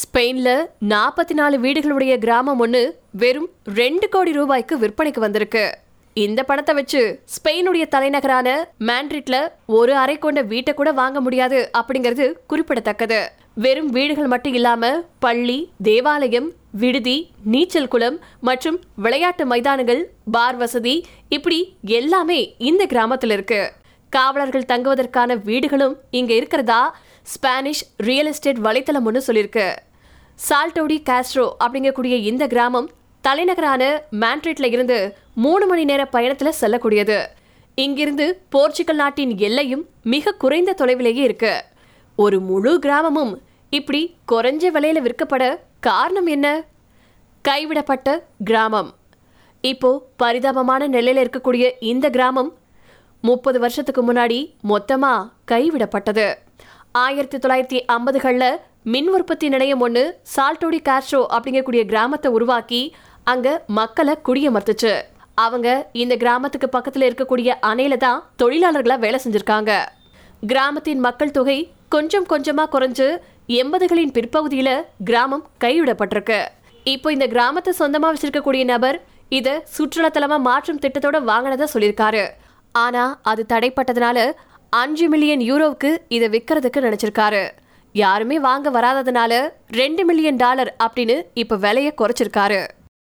ஸ்பெயின்ல நாற்பத்தி நாலு வீடுகளுடைய கிராமம் ஒன்று வெறும் ரெண்டு கோடி ரூபாய்க்கு விற்பனைக்கு வந்திருக்கு. இந்த பணத்தை வச்சு ஸ்பெயினுடைய தலைநகரான மேண்ட்ரிட்ல ஒரு அறை கொண்ட வீட்டை கூட வாங்க முடியாது அப்படிங்கிறது குறிப்பிடத்தக்கது. வெறும் வீடுகள் மட்டும் இல்லாம பள்ளி தேவாலயம் விடுதி நீச்சல் குளம் மற்றும் விளையாட்டு மைதானங்கள் பார் வசதி இப்படி எல்லாமே இந்த கிராமத்தில் இருக்கு. காவலர்கள் தங்குவதற்கான வீடுகளும் இங்க இருக்கிறதா? ஸ்பானிஷ் ரியல் எஸ்டேட் வலைத்தளம் ஒன்று சொல்லியிருக்கு சால்டோடி காஸ்ட்ரோ அப்படிங்கக்கூடிய இந்த கிராமம் தலைநகரான மேண்ட்ரிட்ல இருந்து மூணு மணி நேர பயணத்துல செல்லக்கூடியது. இங்கிருந்து போர்ச்சுகல் நாட்டின் எல்லையும் மிக குறைந்த தொலைவிலேயே இருக்கு. ஒரு முழு கிராமமும் இப்படி குறைஞ்ச விலையில விற்கப்பட காரணம் என்ன? கைவிடப்பட்ட கிராமம். இப்போ பரிதாபமான நிலையில இருக்கக்கூடிய இந்த கிராமம் முப்பது வருஷத்துக்கு முன்னாடி மொத்தமா கைவிடப்பட்டது. ஆயிரத்தி தொள்ளாயிரத்தி ஐம்பதுகளில் மின் உற்பத்தி நிலையம் ஒன்று சால்டோடி காஸ்ட்ரோ அப்படிங்கக்கூடிய கிராமத்தை உருவாக்கி அங்கே மக்களை குடியமர்த்துச்சு. அவங்க இந்த கிராமத்துக்கு பக்கத்தில் இருக்கக்கூடிய அணையில தான் தொழிலாளர்களாக வேலை செஞ்சுருக்காங்க. கிராமத்தின் மக்கள் தொகை கொஞ்சம் கொஞ்சமாக குறைஞ்சு எண்பதுகளின் பிற்பகுதியில் கிராமம் கைவிடப்பட்டிருக்கு. இப்போ இந்த கிராமத்தை சொந்தமாக வச்சிருக்கக்கூடிய நபர் இதை சுற்றுலாத்தலமாக மாற்றும் திட்டத்தோட வாங்கினதா சொல்லியிருக்காரு. ஆனால் அது தடைப்பட்டதுனால அஞ்சு மில்லியன் யூரோவுக்கு இதை விற்கிறதுக்கு நினச்சிருக்காரு. யாருமே வாங்க வராததுனால ரெண்டு மில்லியன் டாலர் அப்படின்னு இப்ப விலையை குறைச்சிருக்காரு.